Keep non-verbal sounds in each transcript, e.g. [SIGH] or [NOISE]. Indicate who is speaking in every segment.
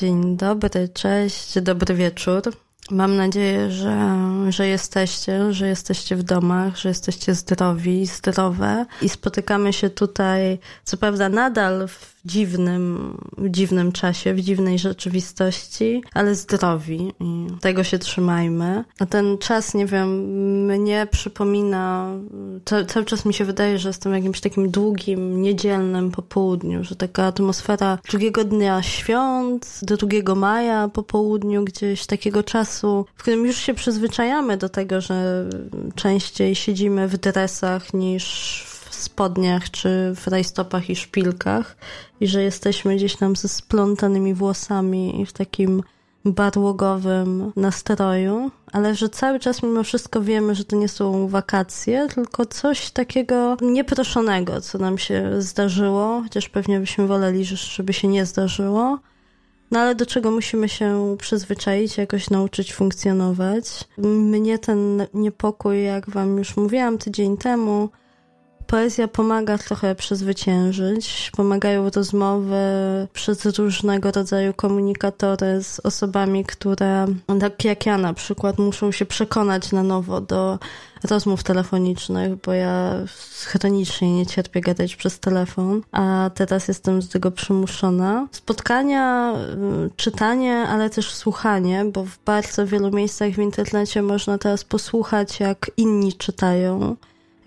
Speaker 1: Dzień dobry, cześć, dobry wieczór. Mam nadzieję, że, że jesteście, że jesteście w domach, że jesteście zdrowi, zdrowe i spotykamy się tutaj, co prawda nadal w dziwnym, w dziwnym czasie, w dziwnej rzeczywistości, ale zdrowi i tego się trzymajmy. A ten czas, nie wiem, mnie przypomina, cały czas mi się wydaje, że jestem jakimś takim długim, niedzielnym popołudniu, że taka atmosfera drugiego dnia świąt, do 2 maja po południu, gdzieś takiego czasu, w którym już się przyzwyczajamy do tego, że częściej siedzimy w dresach niż spodniach, czy w rajstopach i szpilkach i że jesteśmy gdzieś tam ze splątanymi włosami i w takim barłogowym nastroju, ale że cały czas mimo wszystko wiemy, że to nie są wakacje, tylko coś takiego nieproszonego, co nam się zdarzyło, chociaż pewnie byśmy woleli, żeby się nie zdarzyło. No ale do czego musimy się przyzwyczaić, jakoś nauczyć funkcjonować. Mnie ten niepokój, jak wam już mówiłam tydzień temu, poezja pomaga trochę przezwyciężyć. Pomagają rozmowy przez różnego rodzaju komunikatory z osobami, które, tak jak ja na przykład, muszą się przekonać na nowo do rozmów telefonicznych, bo ja chronicznie nie cierpię gadać przez telefon, a teraz jestem z tego przymuszona. Spotkania, y, czytanie, ale też słuchanie, bo w bardzo wielu miejscach w internecie można teraz posłuchać, jak inni czytają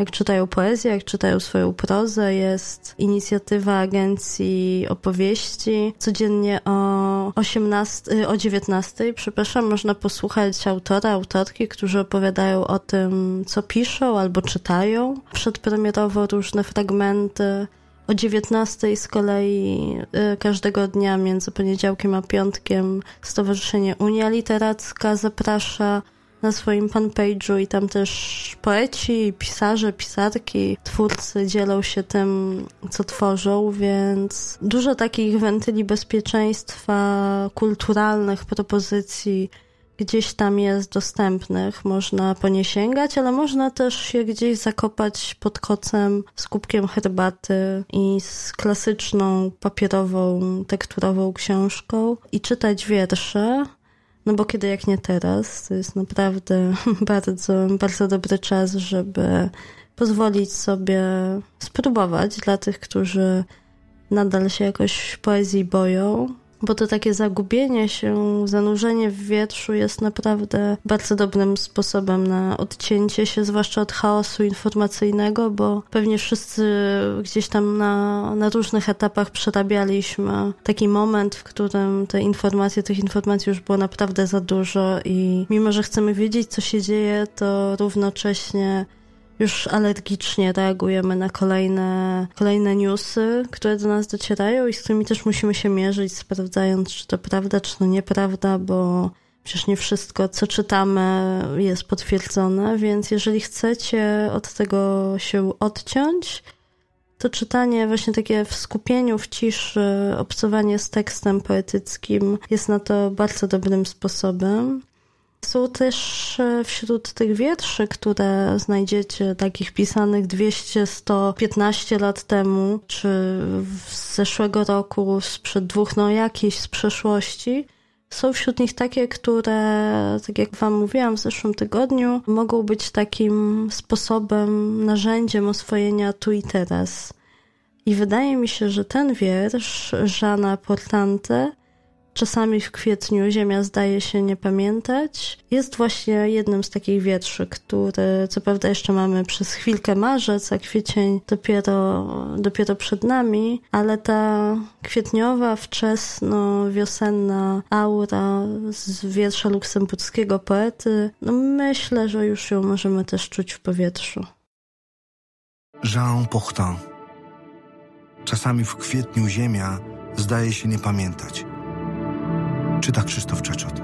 Speaker 1: jak czytają poezję, jak czytają swoją prozę. Jest inicjatywa agencji opowieści. Codziennie o 18, o 19, przepraszam, można posłuchać autora, autorki, którzy opowiadają o tym, co piszą albo czytają. Przedpremierowo różne fragmenty. O 19 z kolei y, każdego dnia między poniedziałkiem a piątkiem Stowarzyszenie Unia Literacka zaprasza na swoim fanpage'u i tam też poeci, pisarze, pisarki, twórcy dzielą się tym, co tworzą, więc dużo takich wentyli bezpieczeństwa, kulturalnych propozycji gdzieś tam jest dostępnych, można po nie sięgać, ale można też się gdzieś zakopać pod kocem z kubkiem herbaty i z klasyczną papierową, tekturową książką i czytać wiersze. No bo kiedy jak nie teraz, to jest naprawdę [LAUGHS] bardzo, bardzo dobry czas, żeby pozwolić sobie spróbować dla tych, którzy nadal się jakoś poezji boją, bo to takie zagubienie się, zanurzenie w wietrzu jest naprawdę bardzo dobrym sposobem na odcięcie się, zwłaszcza od chaosu informacyjnego, bo pewnie wszyscy gdzieś tam na, na różnych etapach przerabialiśmy taki moment, w którym te informacje, tych informacji już było naprawdę za dużo i mimo, że chcemy wiedzieć, co się dzieje, to równocześnie już alergicznie reagujemy na kolejne, kolejne newsy, które do nas docierają i z którymi też musimy się mierzyć, sprawdzając, czy to prawda, czy to nieprawda, bo przecież nie wszystko, co czytamy, jest potwierdzone, więc jeżeli chcecie od tego się odciąć, to czytanie właśnie takie w skupieniu, w ciszy, obcowanie z tekstem poetyckim jest na to bardzo dobrym sposobem. Są też e, wśród tych wierszy, które znajdziecie takich pisanych 200-115 lat temu, czy z zeszłego roku, sprzed dwóch, no jakieś z przeszłości, są wśród nich takie, które, tak jak Wam mówiłam w zeszłym tygodniu, mogą być takim sposobem, narzędziem oswojenia tu i teraz. I wydaje mi się, że ten wiersz Żana Portante Czasami w kwietniu Ziemia zdaje się nie pamiętać. Jest właśnie jednym z takich wierszy, który co prawda jeszcze mamy przez chwilkę marzec, a kwiecień dopiero, dopiero przed nami, ale ta kwietniowa, wczesno-wiosenna aura z wiersza luksemburskiego poety, no myślę, że już ją możemy też czuć w powietrzu.
Speaker 2: Jean Portin Czasami w kwietniu Ziemia zdaje się nie pamiętać – Czyta Krzysztof Czeczot.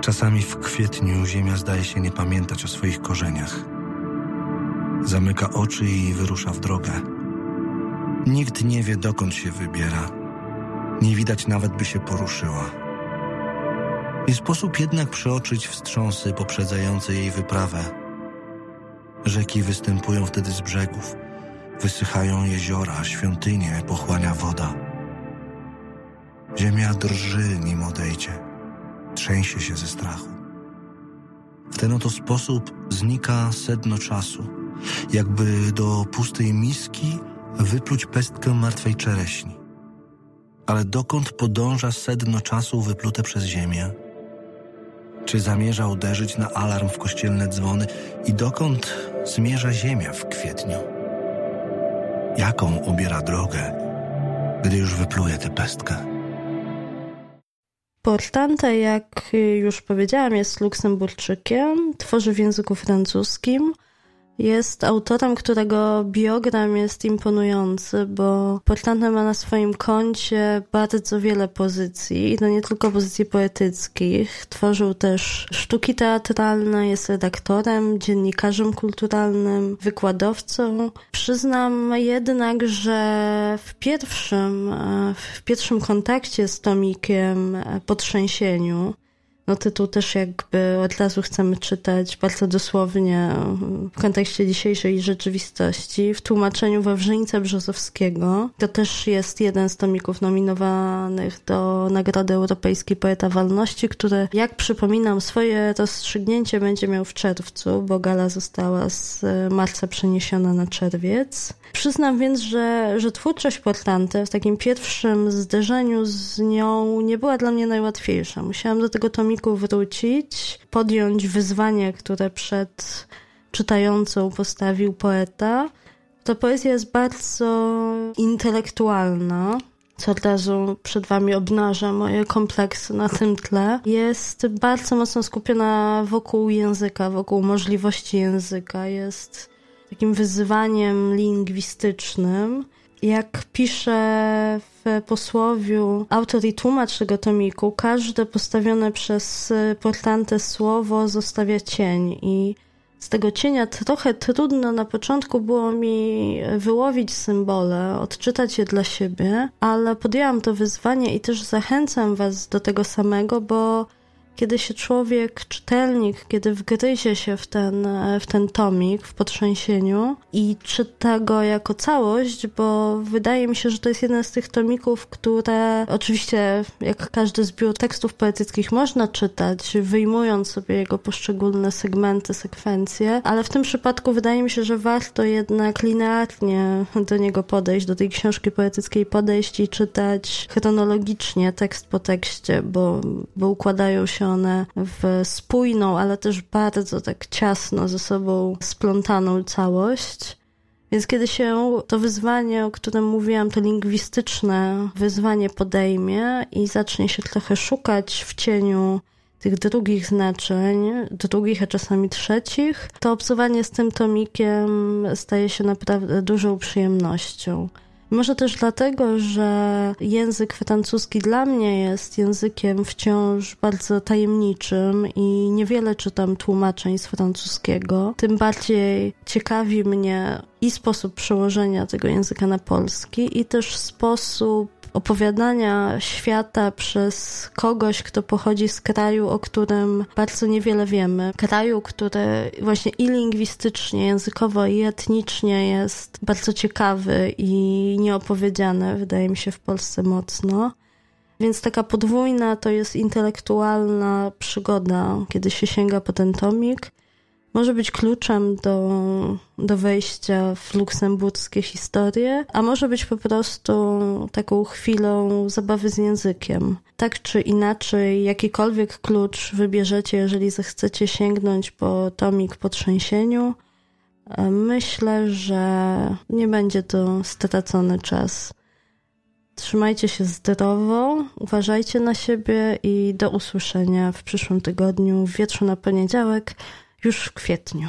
Speaker 2: Czasami w kwietniu ziemia zdaje się nie pamiętać o swoich korzeniach. Zamyka oczy i wyrusza w drogę. Nikt nie wie, dokąd się wybiera. Nie widać nawet, by się poruszyła. Nie sposób jednak przeoczyć wstrząsy poprzedzające jej wyprawę. Rzeki występują wtedy z brzegów, wysychają jeziora, świątynie pochłania woda. Ziemia drży, nim odejdzie, trzęsie się ze strachu. W ten oto sposób znika sedno czasu, jakby do pustej miski wypluć pestkę martwej czereśni. Ale dokąd podąża sedno czasu wyplute przez ziemię? Czy zamierza uderzyć na alarm w kościelne dzwony i dokąd zmierza ziemia w kwietniu? Jaką obiera drogę, gdy już wypluje tę pestkę?
Speaker 1: Portante, jak już powiedziałam, jest Luksemburczykiem, tworzy w języku francuskim – jest autorem, którego biogram jest imponujący, bo Portante ma na swoim koncie bardzo wiele pozycji, i to nie tylko pozycji poetyckich. Tworzył też sztuki teatralne, jest redaktorem, dziennikarzem kulturalnym, wykładowcą. Przyznam jednak, że w pierwszym, w pierwszym kontakcie z tomikiem po trzęsieniu, no tytuł też jakby od razu chcemy czytać bardzo dosłownie w kontekście dzisiejszej rzeczywistości. W tłumaczeniu Wawrzyńca Brzozowskiego to też jest jeden z tomików nominowanych do Nagrody Europejskiej Poeta Walności, który, jak przypominam, swoje rozstrzygnięcie będzie miał w czerwcu, bo gala została z marca przeniesiona na czerwiec. Przyznam więc, że, że twórczość Portante w takim pierwszym zderzeniu z nią nie była dla mnie najłatwiejsza. Musiałam do tego tomiku wrócić, podjąć wyzwanie, które przed czytającą postawił poeta. Ta poezja jest bardzo intelektualna, co od razu przed wami obnaża moje kompleksy na tym tle. Jest bardzo mocno skupiona wokół języka, wokół możliwości języka. Jest takim wyzwaniem lingwistycznym. Jak pisze w posłowiu autor i tłumacz tego tomiku, każde postawione przez portante słowo zostawia cień i z tego cienia trochę trudno na początku było mi wyłowić symbole, odczytać je dla siebie, ale podjęłam to wyzwanie i też zachęcam Was do tego samego, bo kiedy się człowiek, czytelnik, kiedy wgryzie się w ten, w ten tomik w potrzęsieniu i czyta go jako całość, bo wydaje mi się, że to jest jeden z tych tomików, które oczywiście, jak każdy zbiór tekstów poetyckich, można czytać, wyjmując sobie jego poszczególne segmenty, sekwencje, ale w tym przypadku wydaje mi się, że warto jednak linearnie do niego podejść, do tej książki poetyckiej podejść i czytać chronologicznie, tekst po tekście, bo, bo układają się w spójną, ale też bardzo tak ciasno ze sobą splątaną całość. Więc kiedy się to wyzwanie, o którym mówiłam, to lingwistyczne wyzwanie podejmie i zacznie się trochę szukać w cieniu tych drugich znaczeń, drugich, a czasami trzecich, to obcowanie z tym tomikiem staje się naprawdę dużą przyjemnością. Może też dlatego, że język francuski dla mnie jest językiem wciąż bardzo tajemniczym i niewiele czytam tłumaczeń z francuskiego. Tym bardziej ciekawi mnie i sposób przełożenia tego języka na polski, i też sposób opowiadania świata przez kogoś, kto pochodzi z kraju, o którym bardzo niewiele wiemy. Kraju, który właśnie i lingwistycznie, językowo, i etnicznie jest bardzo ciekawy i nieopowiedziany, wydaje mi się, w Polsce mocno. Więc taka podwójna to jest intelektualna przygoda, kiedy się sięga po ten tomik może być kluczem do, do wejścia w luksemburskie historie, a może być po prostu taką chwilą zabawy z językiem. Tak czy inaczej, jakikolwiek klucz wybierzecie, jeżeli zechcecie sięgnąć po tomik po trzęsieniu, e, myślę, że nie będzie to stracony czas. Trzymajcie się zdrowo, uważajcie na siebie i do usłyszenia w przyszłym tygodniu, w wieczu na poniedziałek już w kwietniu.